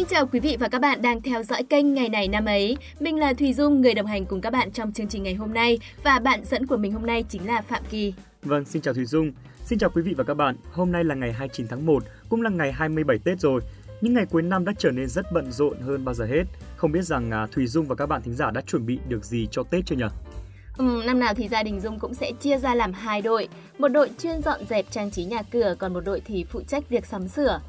Xin chào quý vị và các bạn đang theo dõi kênh Ngày này năm ấy. Mình là Thùy Dung, người đồng hành cùng các bạn trong chương trình ngày hôm nay và bạn dẫn của mình hôm nay chính là Phạm Kỳ. Vâng, xin chào Thùy Dung. Xin chào quý vị và các bạn. Hôm nay là ngày 29 tháng 1, cũng là ngày 27 Tết rồi. Những ngày cuối năm đã trở nên rất bận rộn hơn bao giờ hết. Không biết rằng à, Thùy Dung và các bạn thính giả đã chuẩn bị được gì cho Tết chưa nhỉ? Ừ, năm nào thì gia đình Dung cũng sẽ chia ra làm hai đội. Một đội chuyên dọn dẹp trang trí nhà cửa, còn một đội thì phụ trách việc sắm sửa.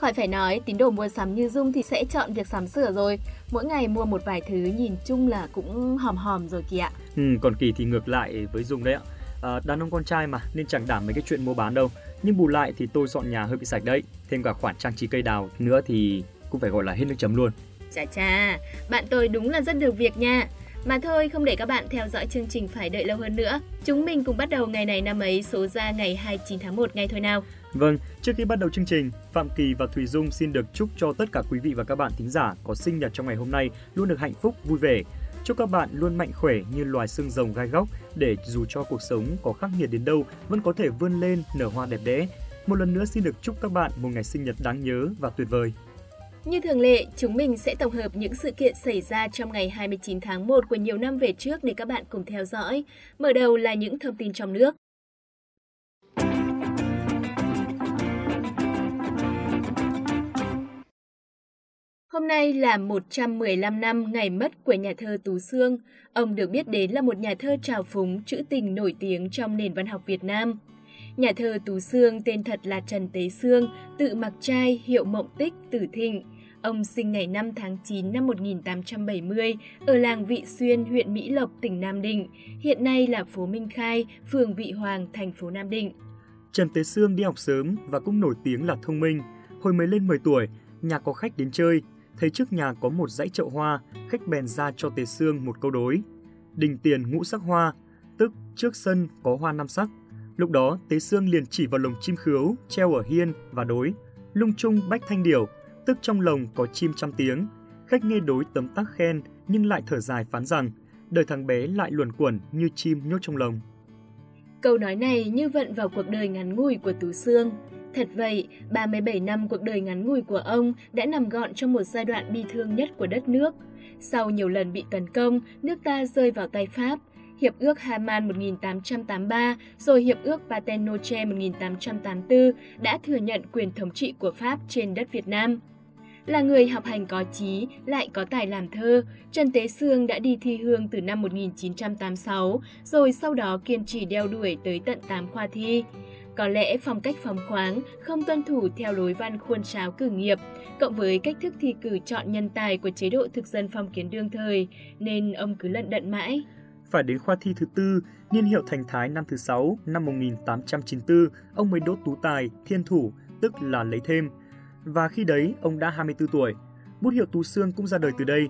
Khỏi phải nói, tín đồ mua sắm như Dung thì sẽ chọn việc sắm sửa rồi. Mỗi ngày mua một vài thứ nhìn chung là cũng hòm hòm rồi kìa. Ừ, còn Kỳ thì ngược lại với Dung đấy ạ. À, đàn ông con trai mà nên chẳng đảm mấy cái chuyện mua bán đâu. Nhưng bù lại thì tôi dọn nhà hơi bị sạch đấy. Thêm cả khoản trang trí cây đào nữa thì cũng phải gọi là hết nước chấm luôn. Chà chà, bạn tôi đúng là rất được việc nha. Mà thôi, không để các bạn theo dõi chương trình phải đợi lâu hơn nữa. Chúng mình cùng bắt đầu ngày này năm ấy số ra ngày 29 tháng 1 ngay thôi nào. Vâng, trước khi bắt đầu chương trình, Phạm Kỳ và Thùy Dung xin được chúc cho tất cả quý vị và các bạn thính giả có sinh nhật trong ngày hôm nay luôn được hạnh phúc, vui vẻ. Chúc các bạn luôn mạnh khỏe như loài xương rồng gai góc để dù cho cuộc sống có khắc nghiệt đến đâu vẫn có thể vươn lên nở hoa đẹp đẽ. Một lần nữa xin được chúc các bạn một ngày sinh nhật đáng nhớ và tuyệt vời. Như thường lệ, chúng mình sẽ tổng hợp những sự kiện xảy ra trong ngày 29 tháng 1 của nhiều năm về trước để các bạn cùng theo dõi. Mở đầu là những thông tin trong nước. Hôm nay là 115 năm ngày mất của nhà thơ Tú Sương. Ông được biết đến là một nhà thơ trào phúng, trữ tình nổi tiếng trong nền văn học Việt Nam. Nhà thơ Tú Sương tên thật là Trần Tế Sương, tự mặc trai, hiệu mộng tích, tử thịnh. Ông sinh ngày 5 tháng 9 năm 1870 ở làng Vị Xuyên, huyện Mỹ Lộc, tỉnh Nam Định. Hiện nay là phố Minh Khai, phường Vị Hoàng, thành phố Nam Định. Trần Tế Sương đi học sớm và cũng nổi tiếng là thông minh. Hồi mới lên 10 tuổi, nhà có khách đến chơi. Thấy trước nhà có một dãy chậu hoa, khách bèn ra cho Tế Sương một câu đối. Đình tiền ngũ sắc hoa, tức trước sân có hoa năm sắc. Lúc đó, Tế Sương liền chỉ vào lồng chim khứu treo ở hiên và đối. Lung trung bách thanh điểu, tức trong lồng có chim trăm tiếng. Khách nghe đối tấm tắc khen nhưng lại thở dài phán rằng đời thằng bé lại luẩn quẩn như chim nhốt trong lồng. Câu nói này như vận vào cuộc đời ngắn ngủi của Tú Sương. Thật vậy, 37 năm cuộc đời ngắn ngủi của ông đã nằm gọn trong một giai đoạn bi thương nhất của đất nước. Sau nhiều lần bị tấn công, nước ta rơi vào tay Pháp. Hiệp ước Haman 1883 rồi Hiệp ước Paternoster 1884 đã thừa nhận quyền thống trị của Pháp trên đất Việt Nam. Là người học hành có trí, lại có tài làm thơ, Trần Tế Sương đã đi thi hương từ năm 1986, rồi sau đó kiên trì đeo đuổi tới tận 8 khoa thi. Có lẽ phong cách phóng khoáng, không tuân thủ theo lối văn khuôn sáo cử nghiệp, cộng với cách thức thi cử chọn nhân tài của chế độ thực dân phong kiến đương thời, nên ông cứ lận đận mãi. Phải đến khoa thi thứ tư, niên hiệu thành thái năm thứ sáu năm 1894, ông mới đỗ tú tài, thiên thủ, tức là lấy thêm. Và khi đấy, ông đã 24 tuổi. Bút hiệu Tú Sương cũng ra đời từ đây.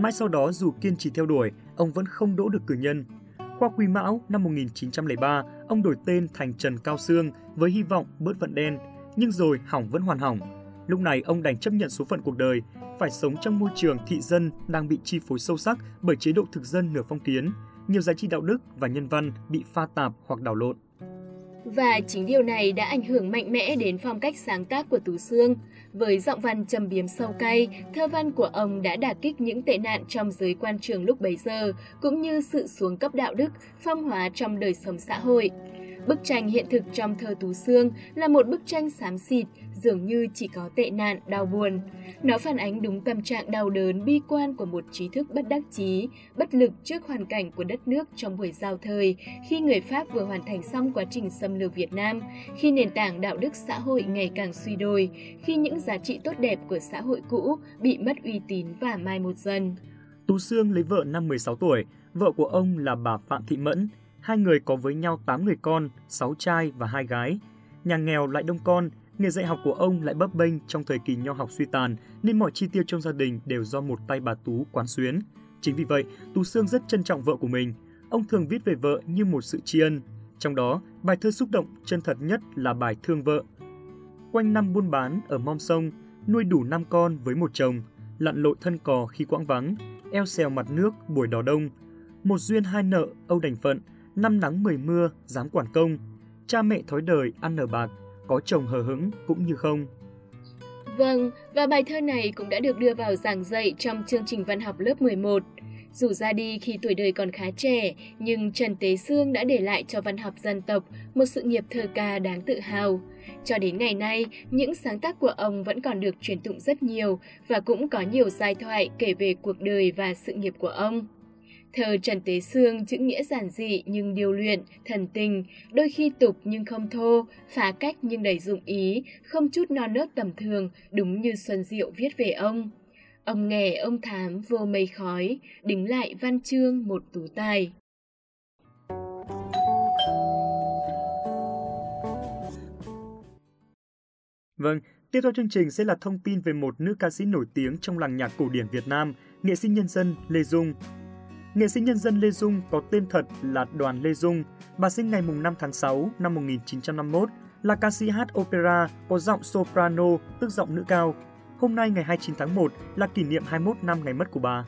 Mãi sau đó dù kiên trì theo đuổi, ông vẫn không đỗ được cử nhân. Khoa quý Mão năm 1903, ông đổi tên thành Trần Cao Sương với hy vọng bớt vận đen, nhưng rồi hỏng vẫn hoàn hỏng. Lúc này ông đành chấp nhận số phận cuộc đời, phải sống trong môi trường thị dân đang bị chi phối sâu sắc bởi chế độ thực dân nửa phong kiến, nhiều giá trị đạo đức và nhân văn bị pha tạp hoặc đảo lộn. Và chính điều này đã ảnh hưởng mạnh mẽ đến phong cách sáng tác của Tú Sương. Với giọng văn trầm biếm sâu cay, thơ văn của ông đã đả kích những tệ nạn trong giới quan trường lúc bấy giờ, cũng như sự xuống cấp đạo đức, phong hóa trong đời sống xã hội. Bức tranh hiện thực trong thơ Tú Sương là một bức tranh xám xịt, dường như chỉ có tệ nạn, đau buồn. Nó phản ánh đúng tâm trạng đau đớn, bi quan của một trí thức bất đắc chí, bất lực trước hoàn cảnh của đất nước trong buổi giao thời, khi người Pháp vừa hoàn thành xong quá trình xâm lược Việt Nam, khi nền tảng đạo đức xã hội ngày càng suy đồi, khi những giá trị tốt đẹp của xã hội cũ bị mất uy tín và mai một dần. Tú Sương lấy vợ năm 16 tuổi, vợ của ông là bà Phạm Thị Mẫn, Hai người có với nhau 8 người con, 6 trai và hai gái. Nhà nghèo lại đông con, nghề dạy học của ông lại bấp bênh trong thời kỳ nho học suy tàn nên mọi chi tiêu trong gia đình đều do một tay bà Tú quán xuyến. Chính vì vậy, Tú Sương rất trân trọng vợ của mình. Ông thường viết về vợ như một sự tri ân. Trong đó, bài thơ xúc động chân thật nhất là bài Thương vợ. Quanh năm buôn bán ở mom sông, nuôi đủ năm con với một chồng, lặn lội thân cò khi quãng vắng, eo xèo mặt nước buổi đỏ đông. Một duyên hai nợ, âu đành phận, năm nắng mười mưa, dám quản công, cha mẹ thói đời ăn ở bạc, có chồng hờ hững cũng như không. Vâng, và bài thơ này cũng đã được đưa vào giảng dạy trong chương trình văn học lớp 11. Dù ra đi khi tuổi đời còn khá trẻ, nhưng Trần Tế Sương đã để lại cho văn học dân tộc một sự nghiệp thơ ca đáng tự hào. Cho đến ngày nay, những sáng tác của ông vẫn còn được truyền tụng rất nhiều và cũng có nhiều giai thoại kể về cuộc đời và sự nghiệp của ông. Thơ Trần Tế Sương chữ nghĩa giản dị nhưng điều luyện, thần tình, đôi khi tục nhưng không thô, phá cách nhưng đầy dụng ý, không chút non nớt tầm thường, đúng như Xuân Diệu viết về ông. Ông nghè ông thám vô mây khói, đính lại văn chương một tú tài. Vâng, tiếp theo chương trình sẽ là thông tin về một nữ ca sĩ nổi tiếng trong làng nhạc cổ điển Việt Nam, nghệ sĩ nhân dân Lê Dung. Nghệ sĩ nhân dân Lê Dung có tên thật là Đoàn Lê Dung. Bà sinh ngày 5 tháng 6 năm 1951, là ca sĩ hát opera có giọng soprano, tức giọng nữ cao. Hôm nay ngày 29 tháng 1 là kỷ niệm 21 năm ngày mất của bà.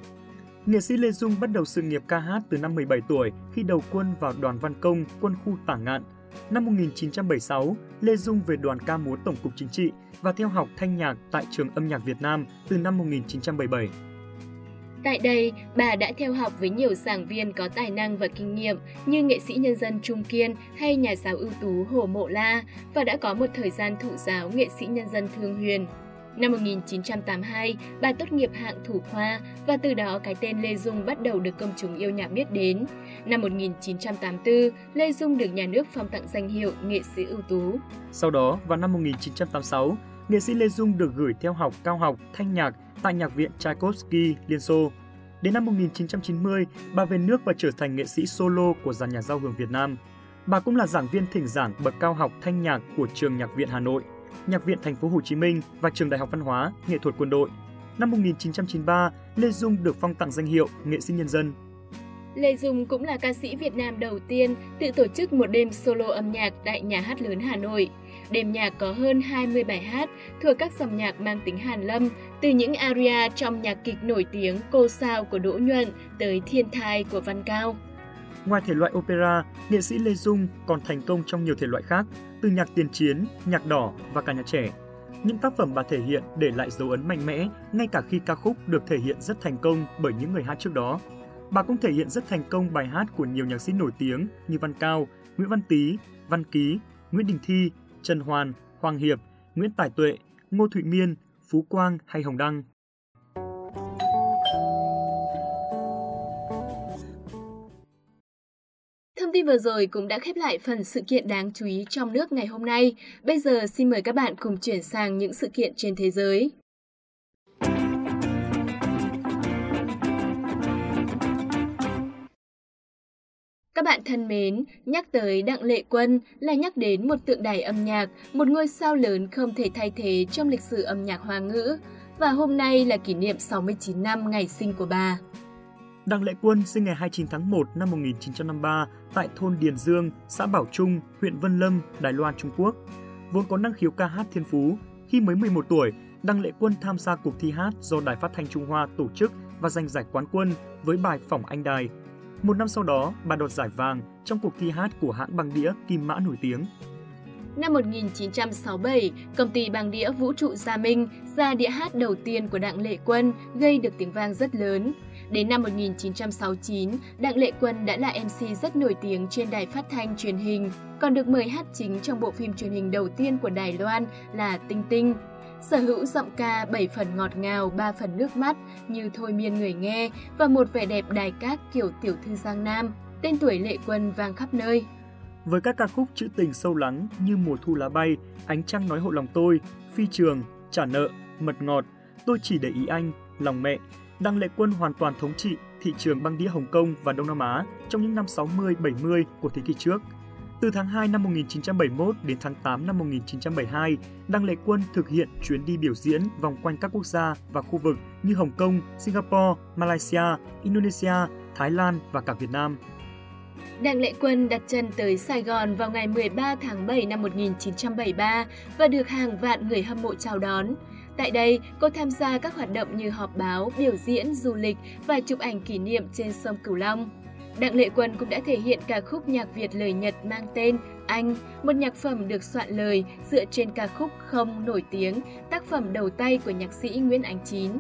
Nghệ sĩ Lê Dung bắt đầu sự nghiệp ca hát từ năm 17 tuổi khi đầu quân vào đoàn văn công quân khu Tả Ngạn. Năm 1976, Lê Dung về đoàn ca múa Tổng cục Chính trị và theo học thanh nhạc tại Trường âm nhạc Việt Nam từ năm 1977. Tại đây, bà đã theo học với nhiều giảng viên có tài năng và kinh nghiệm như nghệ sĩ nhân dân Trung Kiên hay nhà giáo ưu tú Hồ Mộ La và đã có một thời gian thụ giáo nghệ sĩ nhân dân Thương Huyền. Năm 1982, bà tốt nghiệp hạng thủ khoa và từ đó cái tên Lê Dung bắt đầu được công chúng yêu nhạc biết đến. Năm 1984, Lê Dung được nhà nước phong tặng danh hiệu nghệ sĩ ưu tú. Sau đó, vào năm 1986, nghệ sĩ Lê Dung được gửi theo học cao học thanh nhạc tại Nhạc viện Tchaikovsky, Liên Xô. Đến năm 1990, bà về nước và trở thành nghệ sĩ solo của dàn nhạc giao hưởng Việt Nam. Bà cũng là giảng viên thỉnh giảng bậc cao học thanh nhạc của trường Nhạc viện Hà Nội, Nhạc viện Thành phố Hồ Chí Minh và Trường Đại học Văn hóa, Nghệ thuật Quân đội. Năm 1993, Lê Dung được phong tặng danh hiệu nghệ sĩ nhân dân. Lê Dung cũng là ca sĩ Việt Nam đầu tiên tự tổ chức một đêm solo âm nhạc tại Nhà hát lớn Hà Nội. Đêm nhạc có hơn 20 bài hát thuộc các dòng nhạc mang tính hàn lâm, từ những aria trong nhạc kịch nổi tiếng Cô Sao của Đỗ Nhuận tới Thiên Thai của Văn Cao. Ngoài thể loại opera, nghệ sĩ Lê Dung còn thành công trong nhiều thể loại khác, từ nhạc tiền chiến, nhạc đỏ và cả nhạc trẻ. Những tác phẩm bà thể hiện để lại dấu ấn mạnh mẽ, ngay cả khi ca khúc được thể hiện rất thành công bởi những người hát trước đó. Bà cũng thể hiện rất thành công bài hát của nhiều nhạc sĩ nổi tiếng như Văn Cao, Nguyễn Văn Tý, Văn Ký, Nguyễn Đình Thi, Trần Hoàn, Hoàng Hiệp, Nguyễn Tài Tuệ, Ngô Thụy Miên, Phú Quang hay Hồng Đăng. Thông tin vừa rồi cũng đã khép lại phần sự kiện đáng chú ý trong nước ngày hôm nay. Bây giờ xin mời các bạn cùng chuyển sang những sự kiện trên thế giới. Các bạn thân mến, nhắc tới Đặng Lệ Quân là nhắc đến một tượng đài âm nhạc, một ngôi sao lớn không thể thay thế trong lịch sử âm nhạc hoa ngữ. Và hôm nay là kỷ niệm 69 năm ngày sinh của bà. Đặng Lệ Quân sinh ngày 29 tháng 1 năm 1953 tại thôn Điền Dương, xã Bảo Trung, huyện Vân Lâm, Đài Loan, Trung Quốc. Vốn có năng khiếu ca hát thiên phú, khi mới 11 tuổi, Đặng Lệ Quân tham gia cuộc thi hát do Đài Phát thanh Trung Hoa tổ chức và giành giải quán quân với bài Phỏng Anh Đài một năm sau đó, bà đoạt giải vàng trong cuộc thi hát của hãng băng đĩa Kim Mã nổi tiếng. Năm 1967, công ty băng đĩa Vũ trụ Gia Minh ra đĩa hát đầu tiên của Đặng Lệ Quân gây được tiếng vang rất lớn. Đến năm 1969, Đặng Lệ Quân đã là MC rất nổi tiếng trên đài phát thanh truyền hình, còn được mời hát chính trong bộ phim truyền hình đầu tiên của Đài Loan là Tinh Tinh sở hữu giọng ca 7 phần ngọt ngào, 3 phần nước mắt như thôi miên người nghe và một vẻ đẹp đài cát kiểu tiểu thư Giang Nam. Tên tuổi Lệ Quân vang khắp nơi. Với các ca khúc trữ tình sâu lắng như Mùa thu lá bay, Ánh trăng nói hộ lòng tôi, Phi trường, Trả nợ, Mật ngọt, Tôi chỉ để ý anh, Lòng mẹ, Đăng Lệ Quân hoàn toàn thống trị thị trường băng đĩa Hồng Kông và Đông Nam Á trong những năm 60-70 của thế kỷ trước – từ tháng 2 năm 1971 đến tháng 8 năm 1972, Đăng Lệ Quân thực hiện chuyến đi biểu diễn vòng quanh các quốc gia và khu vực như Hồng Kông, Singapore, Malaysia, Indonesia, Thái Lan và cả Việt Nam. Đặng Lệ Quân đặt chân tới Sài Gòn vào ngày 13 tháng 7 năm 1973 và được hàng vạn người hâm mộ chào đón. Tại đây, cô tham gia các hoạt động như họp báo, biểu diễn, du lịch và chụp ảnh kỷ niệm trên sông Cửu Long. Đặng Lệ Quân cũng đã thể hiện ca khúc nhạc Việt lời Nhật mang tên Anh, một nhạc phẩm được soạn lời dựa trên ca khúc Không nổi tiếng, tác phẩm đầu tay của nhạc sĩ Nguyễn Ánh Chín.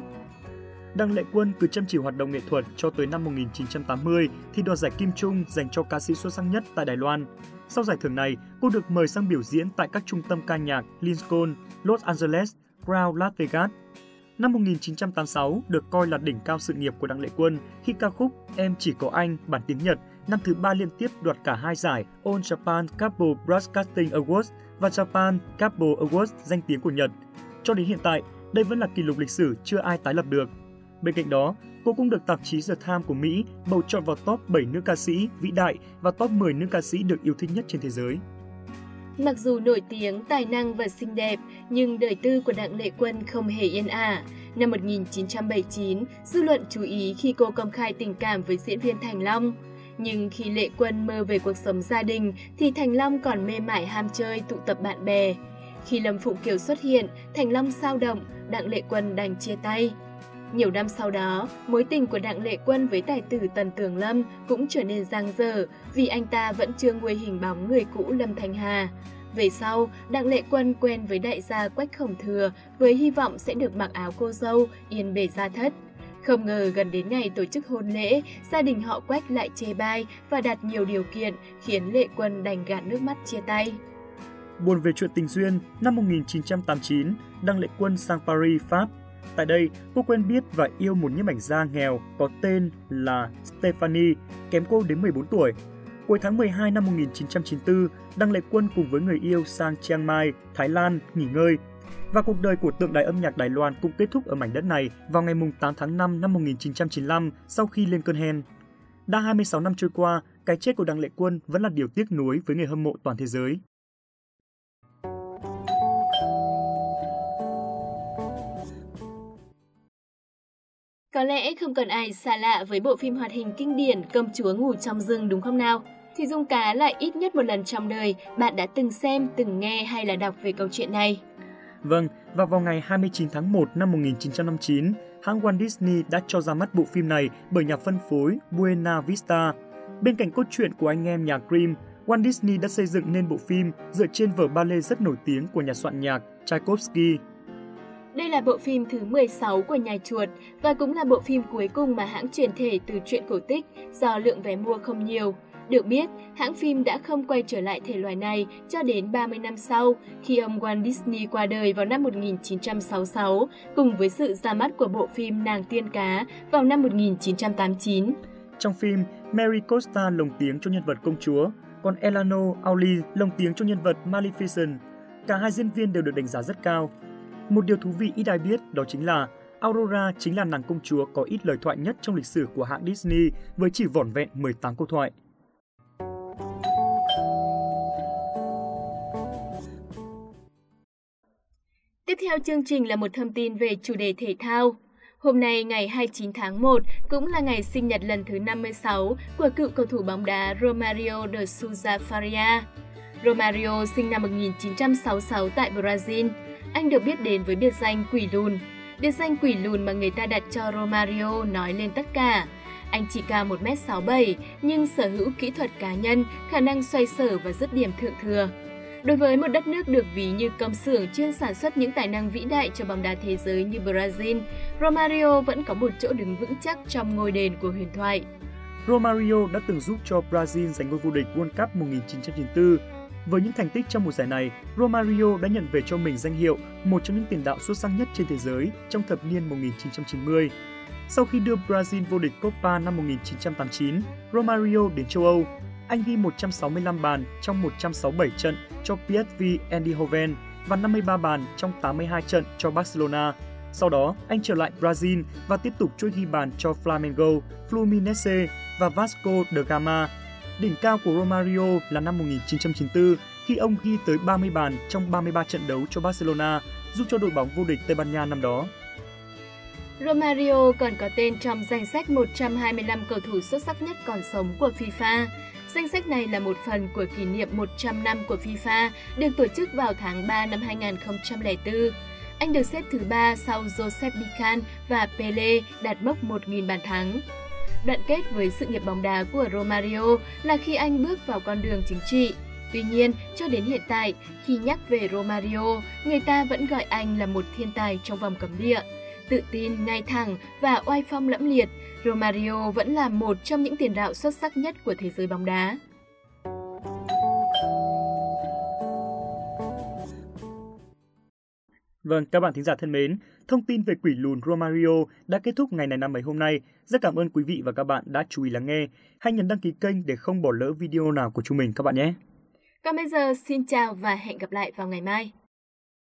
Đặng Lệ Quân cứ chăm chỉ hoạt động nghệ thuật cho tới năm 1980 thì đoạt giải Kim Trung dành cho ca sĩ xuất sắc nhất tại Đài Loan. Sau giải thưởng này, cô được mời sang biểu diễn tại các trung tâm ca nhạc Lincoln, Los Angeles, Crown Las Vegas. Năm 1986 được coi là đỉnh cao sự nghiệp của Đặng Lệ Quân khi ca khúc Em chỉ có anh bản tiếng Nhật năm thứ ba liên tiếp đoạt cả hai giải All Japan Couple Broadcasting Awards và Japan Couple Awards danh tiếng của Nhật. Cho đến hiện tại, đây vẫn là kỷ lục lịch sử chưa ai tái lập được. Bên cạnh đó, cô cũng được tạp chí The Times của Mỹ bầu chọn vào top 7 nữ ca sĩ vĩ đại và top 10 nữ ca sĩ được yêu thích nhất trên thế giới. Mặc dù nổi tiếng, tài năng và xinh đẹp, nhưng đời tư của Đặng Lệ Quân không hề yên ả. Năm 1979, dư luận chú ý khi cô công khai tình cảm với diễn viên Thành Long. Nhưng khi Lệ Quân mơ về cuộc sống gia đình thì Thành Long còn mê mải ham chơi tụ tập bạn bè. Khi Lâm Phụng Kiều xuất hiện, Thành Long sao động, Đặng Lệ Quân đành chia tay. Nhiều năm sau đó, mối tình của Đặng Lệ Quân với tài tử Tần Tường Lâm cũng trở nên giang dở vì anh ta vẫn chưa nguôi hình bóng người cũ Lâm Thanh Hà. Về sau, Đặng Lệ Quân quen với đại gia Quách Khổng Thừa với hy vọng sẽ được mặc áo cô dâu, yên bề gia thất. Không ngờ gần đến ngày tổ chức hôn lễ, gia đình họ Quách lại chê bai và đặt nhiều điều kiện khiến Lệ Quân đành gạt nước mắt chia tay. Buồn về chuyện tình duyên, năm 1989, Đặng Lệ Quân sang Paris, Pháp Tại đây, cô quen biết và yêu một nhiếp ảnh gia nghèo có tên là Stephanie, kém cô đến 14 tuổi. Cuối tháng 12 năm 1994, Đăng Lệ Quân cùng với người yêu sang Chiang Mai, Thái Lan nghỉ ngơi. Và cuộc đời của tượng đài âm nhạc Đài Loan cũng kết thúc ở mảnh đất này vào ngày 8 tháng 5 năm 1995 sau khi lên cơn hen. Đã 26 năm trôi qua, cái chết của Đăng Lệ Quân vẫn là điều tiếc nuối với người hâm mộ toàn thế giới. Có lẽ không còn ai xa lạ với bộ phim hoạt hình kinh điển Công chúa ngủ trong rừng đúng không nào? Thì Dung Cá lại ít nhất một lần trong đời bạn đã từng xem, từng nghe hay là đọc về câu chuyện này. Vâng, và vào ngày 29 tháng 1 năm 1959, hãng Walt Disney đã cho ra mắt bộ phim này bởi nhà phân phối Buena Vista. Bên cạnh cốt truyện của anh em nhà Grimm, Walt Disney đã xây dựng nên bộ phim dựa trên vở ballet rất nổi tiếng của nhà soạn nhạc Tchaikovsky. Đây là bộ phim thứ 16 của Nhà Chuột và cũng là bộ phim cuối cùng mà hãng chuyển thể từ truyện cổ tích do lượng vé mua không nhiều. Được biết, hãng phim đã không quay trở lại thể loại này cho đến 30 năm sau, khi ông Walt Disney qua đời vào năm 1966, cùng với sự ra mắt của bộ phim Nàng Tiên Cá vào năm 1989. Trong phim, Mary Costa lồng tiếng cho nhân vật công chúa, còn Elano Auli lồng tiếng cho nhân vật Maleficent. Cả hai diễn viên đều được đánh giá rất cao. Một điều thú vị ít ai biết đó chính là Aurora chính là nàng công chúa có ít lời thoại nhất trong lịch sử của hãng Disney với chỉ vỏn vẹn 18 câu thoại. Tiếp theo chương trình là một thông tin về chủ đề thể thao. Hôm nay, ngày 29 tháng 1 cũng là ngày sinh nhật lần thứ 56 của cựu cầu thủ bóng đá Romario de Souza Faria. Romario sinh năm 1966 tại Brazil. Anh được biết đến với biệt danh Quỷ Lùn. Biệt danh Quỷ Lùn mà người ta đặt cho Romario nói lên tất cả. Anh chỉ cao 1m67 nhưng sở hữu kỹ thuật cá nhân, khả năng xoay sở và dứt điểm thượng thừa. Đối với một đất nước được ví như công xưởng chuyên sản xuất những tài năng vĩ đại cho bóng đá thế giới như Brazil, Romario vẫn có một chỗ đứng vững chắc trong ngôi đền của huyền thoại. Romario đã từng giúp cho Brazil giành ngôi vô địch World Cup 1994 với những thành tích trong mùa giải này, Romario đã nhận về cho mình danh hiệu một trong những tiền đạo xuất sắc nhất trên thế giới trong thập niên 1990. Sau khi đưa Brazil vô địch Copa năm 1989, Romario đến châu Âu. Anh ghi 165 bàn trong 167 trận cho PSV Eindhoven và 53 bàn trong 82 trận cho Barcelona. Sau đó, anh trở lại Brazil và tiếp tục chuỗi ghi bàn cho Flamengo, Fluminense và Vasco da Gama Đỉnh cao của Romario là năm 1994 khi ông ghi tới 30 bàn trong 33 trận đấu cho Barcelona, giúp cho đội bóng vô địch Tây Ban Nha năm đó. Romario còn có tên trong danh sách 125 cầu thủ xuất sắc nhất còn sống của FIFA. Danh sách này là một phần của kỷ niệm 100 năm của FIFA được tổ chức vào tháng 3 năm 2004. Anh được xếp thứ ba sau Joseph Bican và Pele đạt mốc 1.000 bàn thắng đoạn kết với sự nghiệp bóng đá của Romario là khi anh bước vào con đường chính trị. Tuy nhiên, cho đến hiện tại, khi nhắc về Romario, người ta vẫn gọi anh là một thiên tài trong vòng cấm địa. Tự tin, ngay thẳng và oai phong lẫm liệt, Romario vẫn là một trong những tiền đạo xuất sắc nhất của thế giới bóng đá. Vâng, các bạn thính giả thân mến, thông tin về quỷ lùn Romario đã kết thúc ngày này năm ấy hôm nay. Rất cảm ơn quý vị và các bạn đã chú ý lắng nghe. Hãy nhấn đăng ký kênh để không bỏ lỡ video nào của chúng mình các bạn nhé. Còn bây giờ xin chào và hẹn gặp lại vào ngày mai.